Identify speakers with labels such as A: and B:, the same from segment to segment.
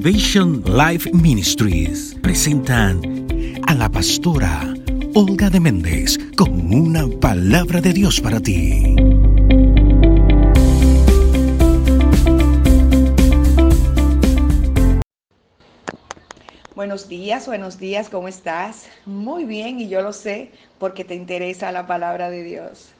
A: Activation Life Ministries presentan a la pastora Olga de Méndez con una palabra de Dios para ti.
B: Buenos días, buenos días, ¿cómo estás? Muy bien, y yo lo sé porque te interesa la palabra de Dios.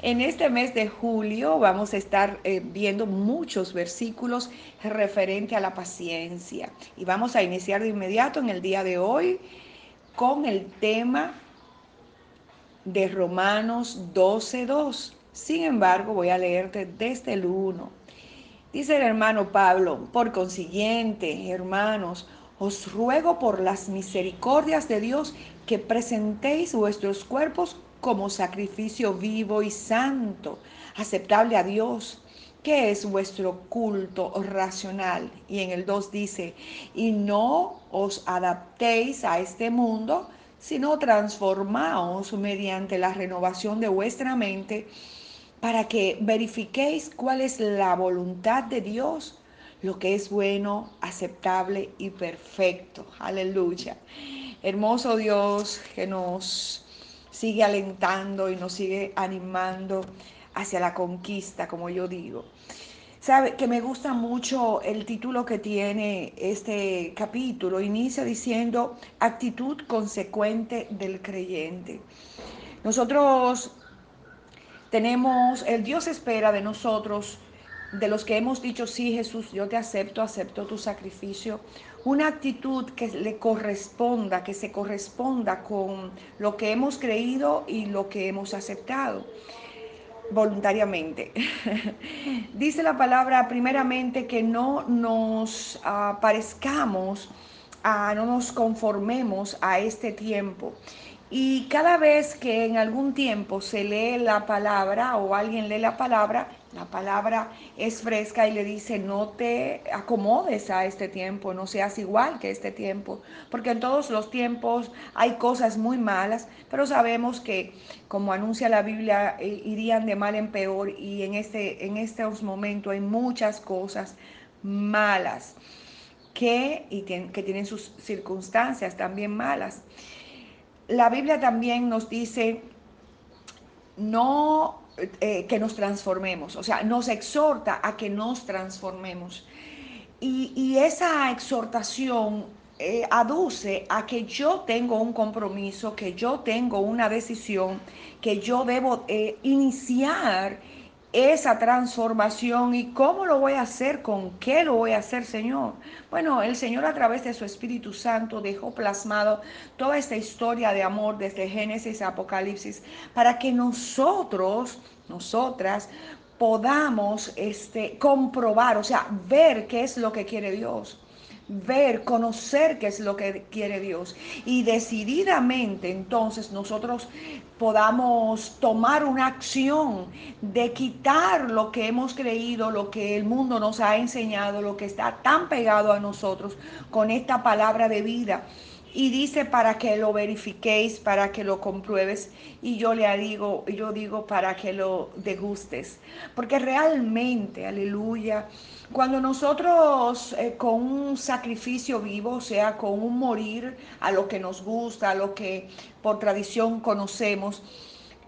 B: En este mes de julio vamos a estar eh, viendo muchos versículos referente a la paciencia y vamos a iniciar de inmediato en el día de hoy con el tema de Romanos 12.2. Sin embargo, voy a leerte desde el 1. Dice el hermano Pablo, por consiguiente, hermanos, os ruego por las misericordias de Dios que presentéis vuestros cuerpos como sacrificio vivo y santo, aceptable a Dios, que es vuestro culto racional. Y en el 2 dice, y no os adaptéis a este mundo, sino transformaos mediante la renovación de vuestra mente para que verifiquéis cuál es la voluntad de Dios lo que es bueno, aceptable y perfecto. Aleluya. Hermoso Dios que nos sigue alentando y nos sigue animando hacia la conquista, como yo digo. Sabe que me gusta mucho el título que tiene este capítulo. Inicia diciendo actitud consecuente del creyente. Nosotros tenemos, el Dios espera de nosotros de los que hemos dicho, sí Jesús, yo te acepto, acepto tu sacrificio, una actitud que le corresponda, que se corresponda con lo que hemos creído y lo que hemos aceptado voluntariamente. Dice la palabra primeramente que no nos uh, parezcamos, no nos conformemos a este tiempo. Y cada vez que en algún tiempo se lee la palabra o alguien lee la palabra, la palabra es fresca y le dice, no te acomodes a este tiempo, no seas igual que este tiempo, porque en todos los tiempos hay cosas muy malas, pero sabemos que, como anuncia la Biblia, eh, irían de mal en peor y en, este, en estos momentos hay muchas cosas malas que, y que tienen sus circunstancias también malas. La Biblia también nos dice no eh, que nos transformemos, o sea, nos exhorta a que nos transformemos. Y, esa exhortación eh, aduce a que yo tengo un compromiso, que yo tengo una decisión, que yo debo eh, iniciar esa transformación y cómo lo voy a hacer, con qué lo voy a hacer, Señor. Bueno, el Señor a través de su Espíritu Santo dejó plasmado toda esta historia de amor desde Génesis a Apocalipsis para que nosotros, nosotras, podamos este, comprobar, o sea, ver qué es lo que quiere Dios ver, conocer qué es lo que quiere Dios. Y decididamente entonces nosotros podamos tomar una acción de quitar lo que hemos creído, lo que el mundo nos ha enseñado, lo que está tan pegado a nosotros con esta palabra de vida. Y dice para que lo verifiquéis, para que lo compruebes. Y yo le digo, yo digo para que lo degustes. Porque realmente, aleluya, cuando nosotros eh, con un sacrificio vivo, o sea, con un morir a lo que nos gusta, a lo que por tradición conocemos,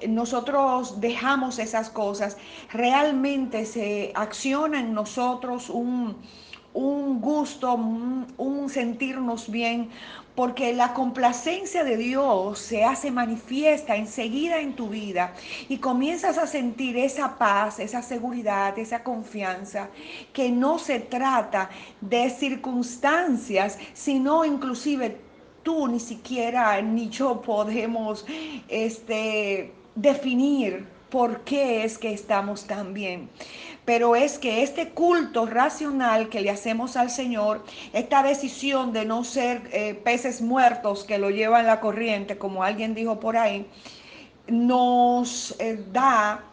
B: nosotros dejamos esas cosas, realmente se acciona en nosotros un, un gusto, un, sentirnos bien, porque la complacencia de Dios se hace manifiesta enseguida en tu vida y comienzas a sentir esa paz, esa seguridad, esa confianza, que no se trata de circunstancias, sino inclusive tú ni siquiera ni yo podemos este, definir por qué es que estamos tan bien pero es que este culto racional que le hacemos al Señor, esta decisión de no ser eh, peces muertos que lo llevan la corriente, como alguien dijo por ahí, nos eh, da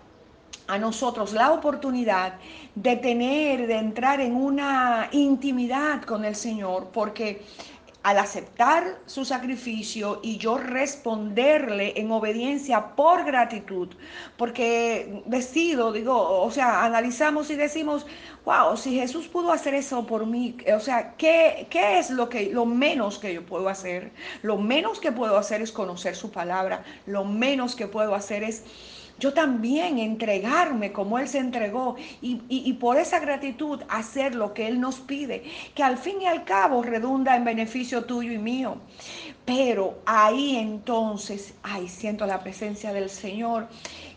B: a nosotros la oportunidad de tener, de entrar en una intimidad con el Señor, porque al aceptar su sacrificio y yo responderle en obediencia por gratitud, porque decido, digo, o sea, analizamos y decimos, wow, si Jesús pudo hacer eso por mí, o sea, ¿qué, qué es lo, que, lo menos que yo puedo hacer? Lo menos que puedo hacer es conocer su palabra, lo menos que puedo hacer es yo también entregarme como Él se entregó y, por esa gratitud hacer lo que Él nos pide, que al fin y al cabo redunda en beneficio tuyo y mío. Pero ahí entonces, ay, siento la presencia del Señor,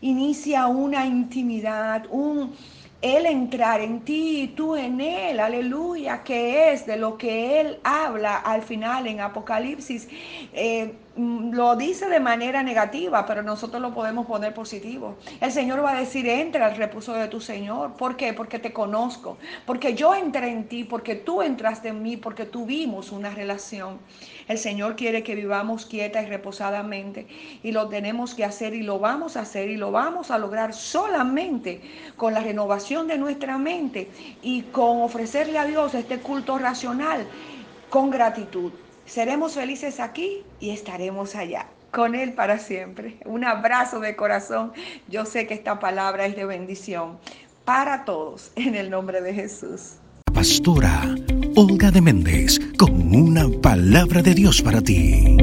B: inicia una intimidad, un él entrar en ti y tú en Él, aleluya, que es de lo que Él habla al final en Apocalipsis. Eh, lo dice de manera negativa, pero nosotros lo podemos poner positivo. El Señor va a decir, entra al reposo de tu Señor. ¿Por qué? Porque te conozco, porque yo entré en ti, porque tú entraste en mí, porque tuvimos una relación. El Señor quiere que vivamos quieta y reposadamente y lo tenemos que hacer y lo vamos a hacer y lo vamos a lograr solamente con la renovación de nuestra mente y con ofrecerle a Dios este culto racional con gratitud. Seremos felices aquí y estaremos allá con Él para siempre. Un abrazo de corazón. Yo sé que esta palabra es de bendición para todos en el nombre de Jesús.
A: Pastora Olga de Méndez con una palabra de Dios para ti.